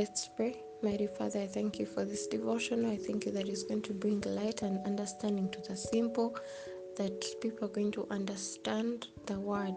Let's pray. Mighty Father, I thank you for this devotion. I thank you that it's going to bring light and understanding to the simple, that people are going to understand the word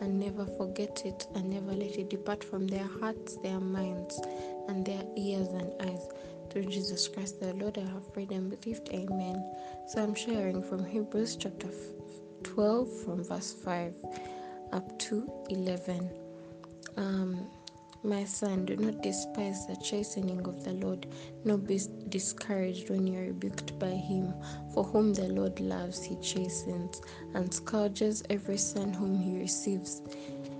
and never forget it and never let it depart from their hearts, their minds, and their ears and eyes. Through Jesus Christ the Lord, I have prayed and believed. Amen. So I'm sharing from Hebrews chapter 12, from verse 5 up to 11. Um, my son, do not despise the chastening of the Lord, nor be discouraged when you are rebuked by him. For whom the Lord loves, he chastens, and scourges every son whom he receives.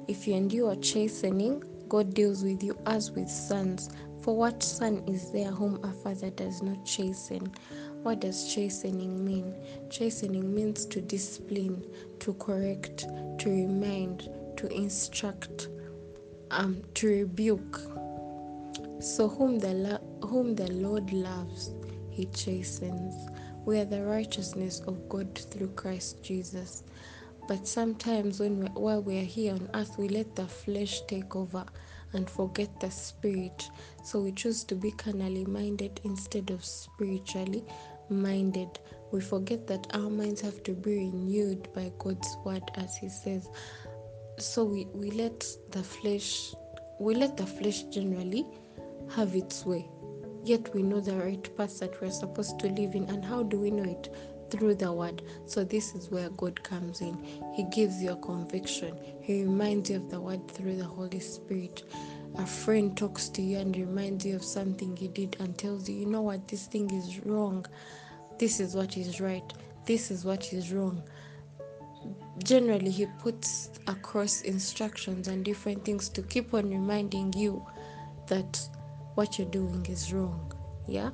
If you endure chastening, God deals with you as with sons. For what son is there whom a father does not chasten? What does chastening mean? Chastening means to discipline, to correct, to remind, to instruct um, to rebuke. So whom the lo- whom the Lord loves, He chastens. We are the righteousness of God through Christ Jesus. But sometimes when we, while we are here on earth, we let the flesh take over and forget the spirit. So we choose to be carnally minded instead of spiritually minded. We forget that our minds have to be renewed by God's word, as He says so we, we let the flesh we let the flesh generally have its way. Yet we know the right path that we're supposed to live in. And how do we know it? Through the word. So this is where god comes in. He gives you a conviction. He reminds you of the word through the holy spirit. A friend talks to you and reminds you of something you did and tells you you know what? This thing is wrong. This is what is right. This is what is wrong generally he puts across instructions and different things to keep on reminding you that what you're doing is wrong yeah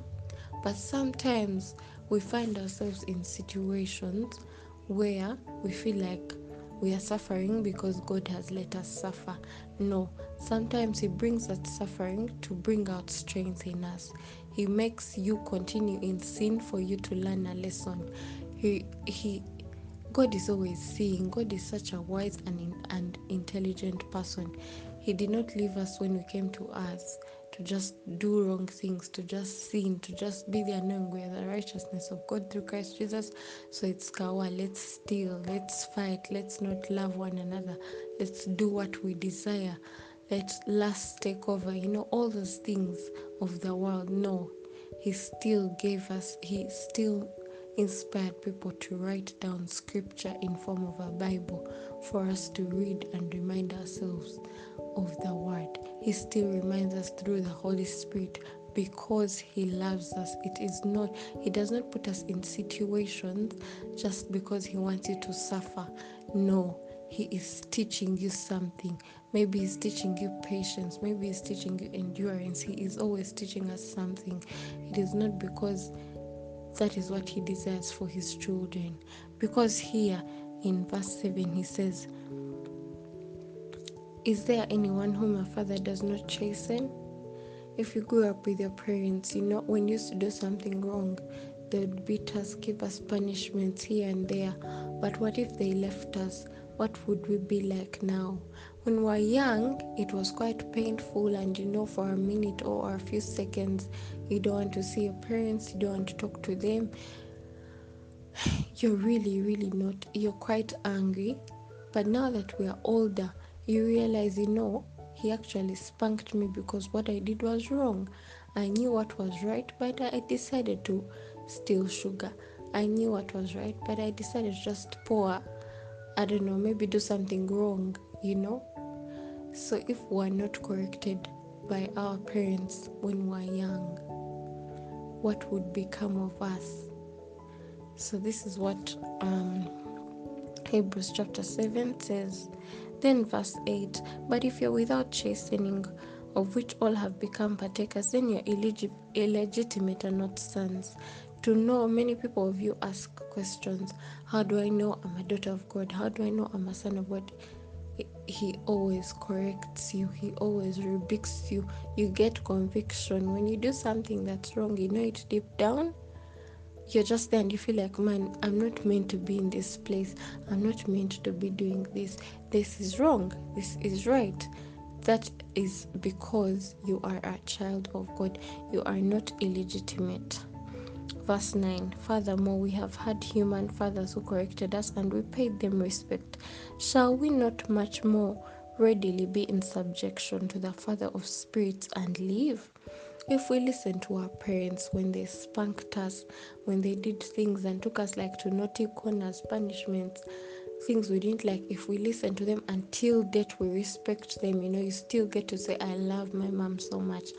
but sometimes we find ourselves in situations where we feel like we are suffering because God has let us suffer. No, sometimes He brings that suffering to bring out strength in us. He makes you continue in sin for you to learn a lesson. He He God is always seeing. God is such a wise and, and intelligent person. He did not leave us when we came to us to just do wrong things, to just sin, to just be there knowing we are the righteousness of God through Christ Jesus. So it's kawa, let's steal, let's fight, let's not love one another, let's do what we desire, let lust take over, you know, all those things of the world. No, He still gave us, He still inspired people to write down scripture in form of a bible for us to read and remind ourselves of the word. He still reminds us through the holy spirit because he loves us. It is not he does not put us in situations just because he wants you to suffer. No he is teaching you something. Maybe he's teaching you patience. Maybe he's teaching you endurance. He is always teaching us something. It is not because that is what he desires for his children. Because here in verse 7 he says, Is there anyone whom a father does not chasten? If you grew up with your parents, you know, when you used to do something wrong, they would beat us, give us punishments here and there. But what if they left us? What would we be like now? When we were young, it was quite painful, and you know, for a minute or a few seconds, you don't want to see your parents, you don't want to talk to them. You're really, really not, you're quite angry. But now that we are older, you realize, you know, he actually spanked me because what I did was wrong. I knew what was right, but I decided to steal sugar. I knew what was right, but I decided to just pour, I don't know, maybe do something wrong, you know? So if we're not corrected by our parents when we're young, what would become of us? So this is what um, Hebrews chapter 7 says. Then verse 8 But if you're without chastening, of which all have become partakers, then you're illegib- illegitimate and not sons. To know, many people of you ask questions. How do I know I'm a daughter of God? How do I know I'm a son of God? he always corrects you. He always rebukes you. You get conviction. When you do something that's wrong you know it deep down. You're just there and you feel like man i'm not meant to be in this place. I'm not meant to be doing this. This is wrong. This is right. That is because you are a child of God. You are not illegitimate. Verse 9 Furthermore, we have had human fathers who corrected us and we paid them respect. Shall we not much more readily be in subjection to the Father of spirits and live? If we listen to our parents when they spanked us, when they did things and took us like to naughty corners, punishments, things we didn't like, if we listen to them until date we respect them, you know, you still get to say, I love my mom so much,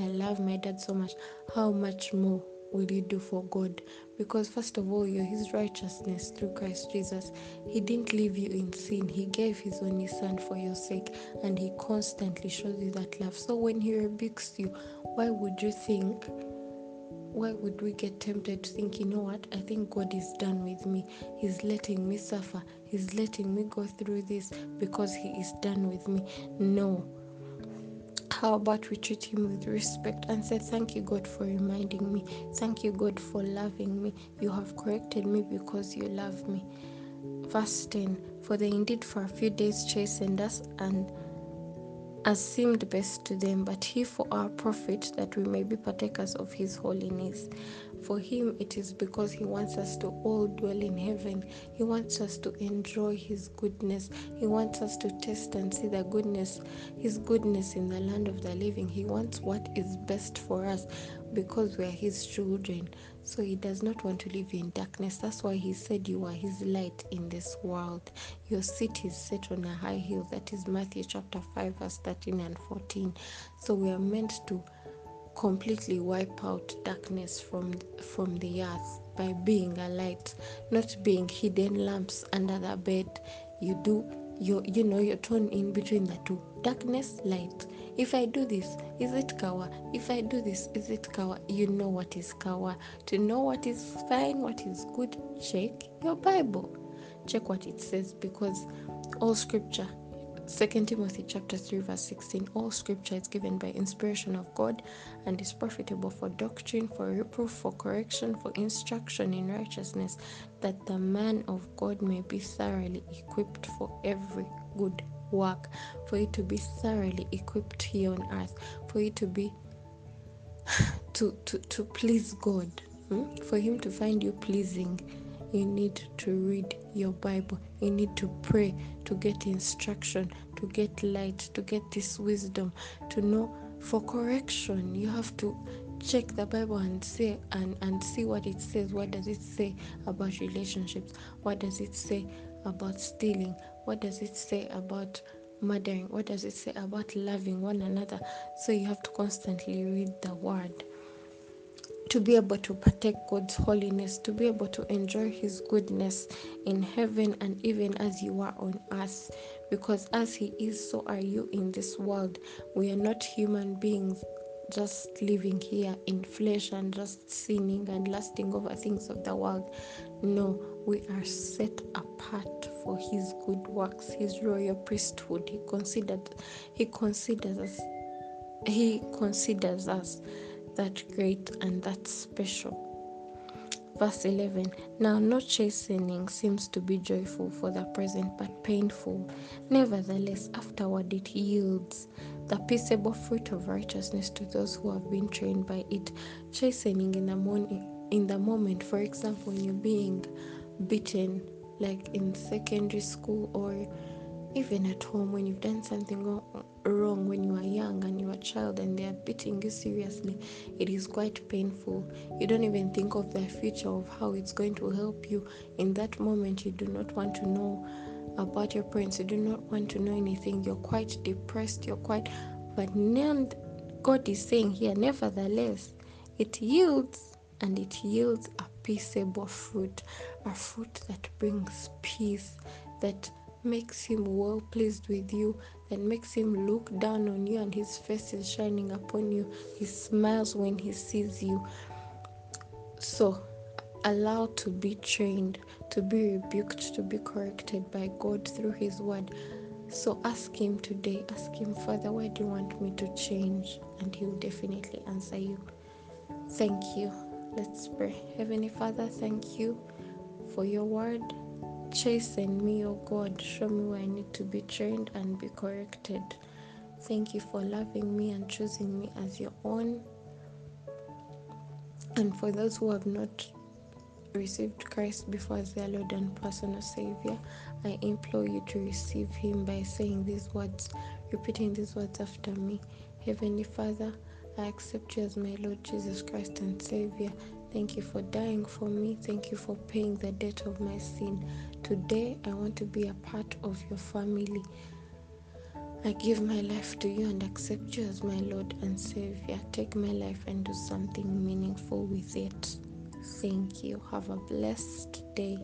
I love my dad so much. How much more will you do for God? Because, first of all, you're His righteousness through Christ Jesus. He didn't leave you in sin, He gave His only Son for your sake, and He constantly shows you that love. So, when He rebukes you, why would you think? Why would we get tempted to think, you know what? I think God is done with me. He's letting me suffer. He's letting me go through this because He is done with me. No, how about we treat him with respect and say, Thank you, God, for reminding me. Thank you, God, for loving me. You have corrected me because you love me. Verse 10 For they indeed for a few days chastened us and as seemed best to them, but he for our profit, that we may be partakers of his holiness. For him, it is because he wants us to all dwell in heaven. He wants us to enjoy his goodness. He wants us to taste and see the goodness, his goodness in the land of the living. He wants what is best for us because we are his children. So he does not want to live in darkness. That's why he said you are his light in this world. Your seat is set on a high hill. That is Matthew chapter 5, verse 13 and 14. So we are meant to completely wipe out darkness from from the earth by being a light not being hidden lamps under the bed you do you you know you're torn in between the two darkness light if i do this is it kawa? If i do this is it kawa? You know what is kawa. To know what is fine what is good check your bible. Check what it says because all scripture 2 Timothy chapter 3 verse 16 all scripture is given by inspiration of God and is profitable for doctrine for reproof for correction for instruction in righteousness that the man of God may be thoroughly equipped for every good work for you to be thoroughly equipped here on earth for you to be to to, to please God hmm? for him to find you pleasing you need to read your Bible. You need to pray to get instruction, to get light, to get this wisdom, to know for correction. You have to check the Bible and say and, and see what it says. What does it say about relationships? What does it say about stealing? What does it say about murdering? What does it say about loving one another? So you have to constantly read the word to be able to partake God's holiness, to be able to enjoy His goodness in heaven and even as you are on earth. Because as He is, so are you in this world. We are not human beings just living here in flesh and just sinning and lusting over things of the world. No, we are set apart for His good works, His royal priesthood. He considered, He considers us. He considers us that great and that special. Verse 11 Now no chastening seems to be joyful for the present, but painful. Nevertheless, afterward it yields the peaceable fruit of righteousness to those who have been trained by it. Chastening in the morning, in the moment, for example, when you're being beaten, like in secondary school or even at home when you've done something wrong when you are young and you are a child and they are beating you seriously it is quite painful. You don't even think of the future of how it's going to help you. In that moment you do not want to know about your parents. You do not want to know anything. You're quite depressed. You're quite but now god is saying here nevertheless it yields and it yields a peaceable fruit a fruit that brings peace that makes him well pleased with you, that makes him look down on you and his face is shining upon you. He smiles when he sees you. So, allow to be trained, to be rebuked, to be corrected by God through his word. So ask him today, ask him, Father, why do you want me to change? And he will definitely answer you. Thank you. Let's pray. Heavenly Father, thank you for your word. Chasten me, O God. Show me where I need to be trained and be corrected. Thank you for loving me and choosing me as your own. And for those who have not received Christ before as their Lord and personal Savior, I implore you to receive Him by saying these words, repeating these words after me. Heavenly Father, I accept you as my Lord Jesus Christ and Savior. Thank you for dying for me. Thank you for paying the debt of my sin. Today, I want to be a part of your family. I give my life to you and accept you as my Lord and Savior. Take my life and do something meaningful with it. Thank you. Have a blessed day.